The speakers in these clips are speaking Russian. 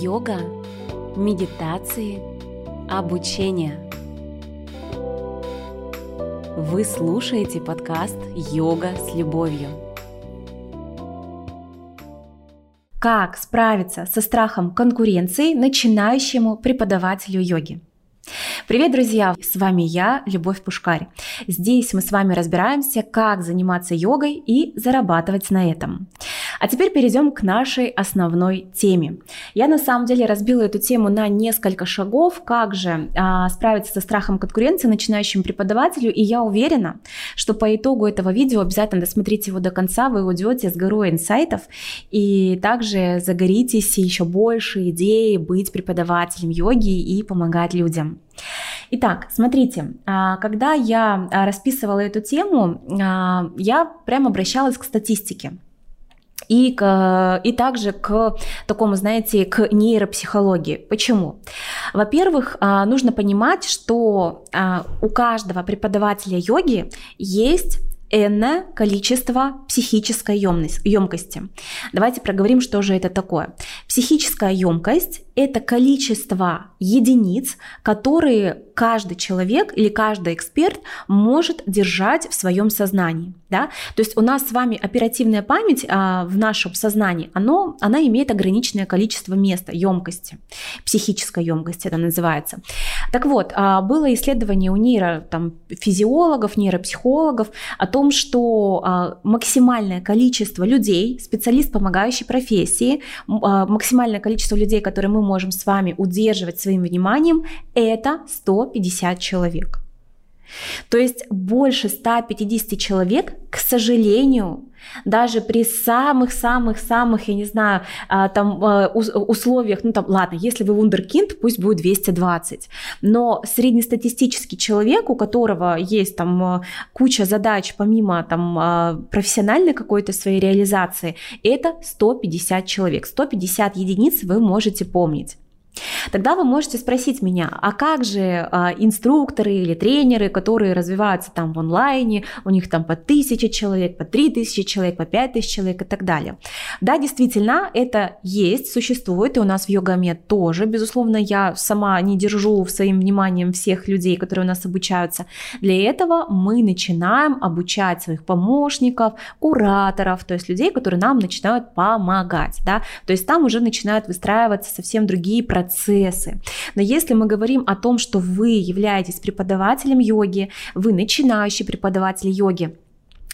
йога, медитации, обучение. Вы слушаете подкаст «Йога с любовью». Как справиться со страхом конкуренции начинающему преподавателю йоги? Привет, друзья! С вами я, Любовь Пушкарь. Здесь мы с вами разбираемся, как заниматься йогой и зарабатывать на этом. А теперь перейдем к нашей основной теме. Я на самом деле разбила эту тему на несколько шагов, как же а, справиться со страхом конкуренции начинающему преподавателю, и я уверена, что по итогу этого видео обязательно досмотрите его до конца, вы уйдете с горой инсайтов, и также загоритесь еще больше идеи быть преподавателем йоги и помогать людям. Итак, смотрите, а, когда я а, расписывала эту тему, а, я прям обращалась к статистике и, к, и также к такому, знаете, к нейропсихологии. Почему? Во-первых, нужно понимать, что у каждого преподавателя йоги есть энное количество психической емкости. Давайте проговорим, что же это такое. Психическая емкость – это количество единиц, которые каждый человек или каждый эксперт может держать в своем сознании. Да? То есть у нас с вами оперативная память а, в нашем сознании, оно, она имеет ограниченное количество места, емкости, психической емкости это называется. Так вот, а, было исследование у нейро, физиологов, нейропсихологов о том, что а, максимальное количество людей, специалист помогающей профессии, а, максимальное количество людей, которые мы можем с вами удерживать своим вниманием, это 150 человек. То есть больше 150 человек, к сожалению, даже при самых-самых-самых, я не знаю, а, там а, условиях, ну там, ладно, если вы вундеркинд, пусть будет 220, но среднестатистический человек, у которого есть там а, куча задач помимо там профессиональной какой-то своей реализации, это 150 человек, 150 единиц вы можете помнить. Тогда вы можете спросить меня, а как же а, инструкторы или тренеры, которые развиваются там в онлайне, у них там по тысяче человек, по три тысячи человек, по пять тысяч человек и так далее. Да, действительно, это есть, существует, и у нас в йогаме тоже, безусловно, я сама не держу своим вниманием всех людей, которые у нас обучаются. Для этого мы начинаем обучать своих помощников, кураторов, то есть людей, которые нам начинают помогать, да, то есть там уже начинают выстраиваться совсем другие процессы. Но если мы говорим о том, что вы являетесь преподавателем йоги, вы начинающий преподаватель йоги,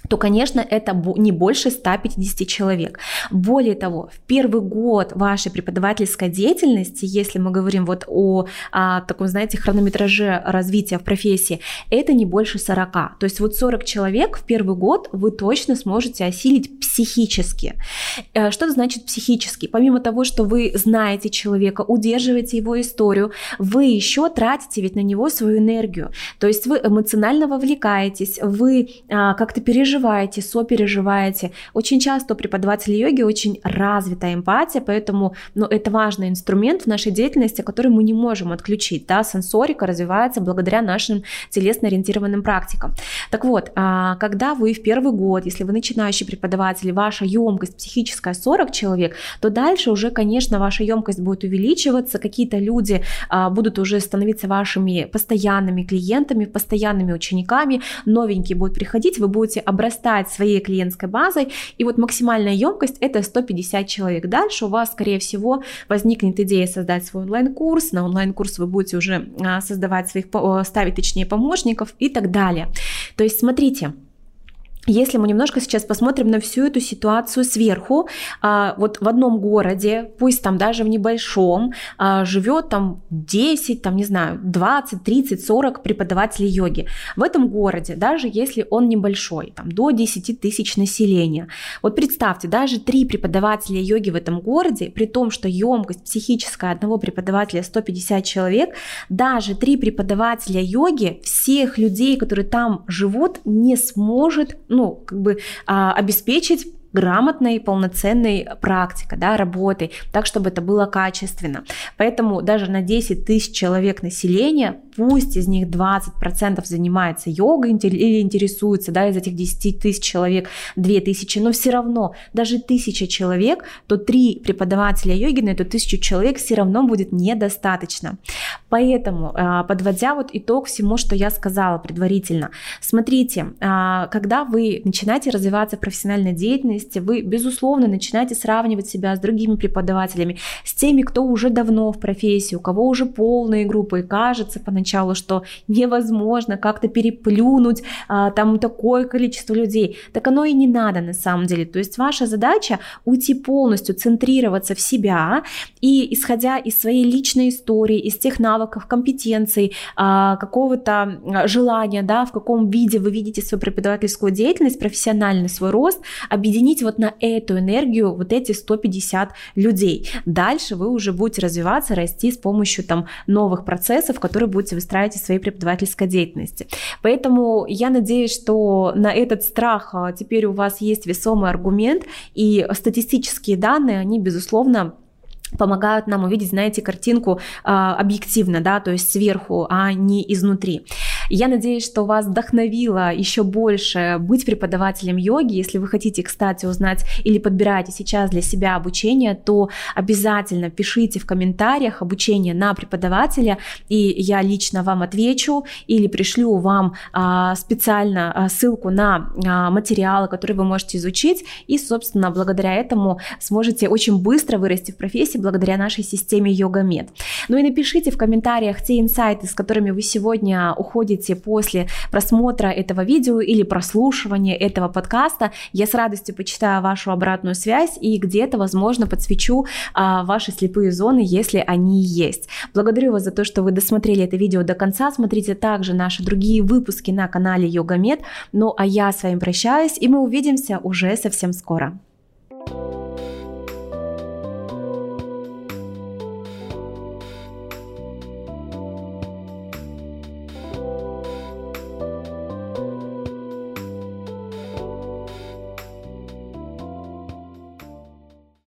то, конечно, это не больше 150 человек. Более того, в первый год вашей преподавательской деятельности, если мы говорим вот о, о таком, знаете, хронометраже развития в профессии, это не больше 40. То есть вот 40 человек в первый год вы точно сможете осилить психически. Э, что значит психически? Помимо того, что вы знаете человека, удерживаете его историю, вы еще тратите ведь на него свою энергию. То есть вы эмоционально вовлекаетесь, вы а, как-то переживаете переживаете, сопереживаете. Очень часто у преподавателей йоги очень развитая эмпатия, поэтому ну, это важный инструмент в нашей деятельности, который мы не можем отключить. Да? Сенсорика развивается благодаря нашим телесно-ориентированным практикам. Так вот, а, когда вы в первый год, если вы начинающий преподаватель, ваша емкость психическая 40 человек, то дальше уже, конечно, ваша емкость будет увеличиваться, какие-то люди а, будут уже становиться вашими постоянными клиентами, постоянными учениками, новенькие будут приходить, вы будете обращаться обрастать своей клиентской базой, и вот максимальная емкость это 150 человек. Дальше у вас, скорее всего, возникнет идея создать свой онлайн-курс, на онлайн-курс вы будете уже а, создавать своих, ставить точнее помощников и так далее. То есть смотрите, если мы немножко сейчас посмотрим на всю эту ситуацию сверху, а, вот в одном городе, пусть там даже в небольшом, а, живет там 10, там не знаю, 20, 30, 40 преподавателей йоги. В этом городе, даже если он небольшой, там до 10 тысяч населения, вот представьте, даже три преподавателя йоги в этом городе, при том, что емкость психическая одного преподавателя 150 человек, даже три преподавателя йоги всех людей, которые там живут, не сможет ну, как бы а, обеспечить грамотной, полноценной практикой, да, работой, так, чтобы это было качественно. Поэтому даже на 10 тысяч человек населения пусть из них 20% занимается йогой или интересуется, да, из этих 10 тысяч человек 2 тысячи, но все равно даже тысяча человек, то три преподавателя йоги на эту тысячу человек все равно будет недостаточно. Поэтому, а, подводя вот итог всему, что я сказала предварительно, смотрите, а, когда вы начинаете развиваться в профессиональной деятельности, вы, безусловно, начинаете сравнивать себя с другими преподавателями, с теми, кто уже давно в профессии, у кого уже полные группы, и кажется поначалу, что невозможно как-то переплюнуть а, там такое количество людей. Так оно и не надо на самом деле. То есть ваша задача уйти полностью, центрироваться в себя и исходя из своей личной истории, из тех навыков, компетенций, а, какого-то желания, да, в каком виде вы видите свою преподавательскую деятельность, профессиональный свой рост, объединить вот на эту энергию вот эти 150 людей. Дальше вы уже будете развиваться, расти с помощью там новых процессов, которые будете выстраивать в своей преподавательской деятельности. Поэтому я надеюсь, что на этот страх а, теперь у вас есть весомый аргумент, и статистические данные, они, безусловно, помогают нам увидеть, знаете, картинку э, объективно, да, то есть сверху, а не изнутри. Я надеюсь, что вас вдохновило еще больше быть преподавателем йоги. Если вы хотите, кстати, узнать или подбираете сейчас для себя обучение, то обязательно пишите в комментариях обучение на преподавателя, и я лично вам отвечу или пришлю вам а, специально а, ссылку на а, материалы, которые вы можете изучить, и, собственно, благодаря этому сможете очень быстро вырасти в профессии благодаря нашей системе йога-мед. Ну и напишите в комментариях те инсайты, с которыми вы сегодня уходите будете после просмотра этого видео или прослушивания этого подкаста. Я с радостью почитаю вашу обратную связь и где-то, возможно, подсвечу а, ваши слепые зоны, если они есть. Благодарю вас за то, что вы досмотрели это видео до конца. Смотрите также наши другие выпуски на канале Йога Мед. Ну а я с вами прощаюсь, и мы увидимся уже совсем скоро.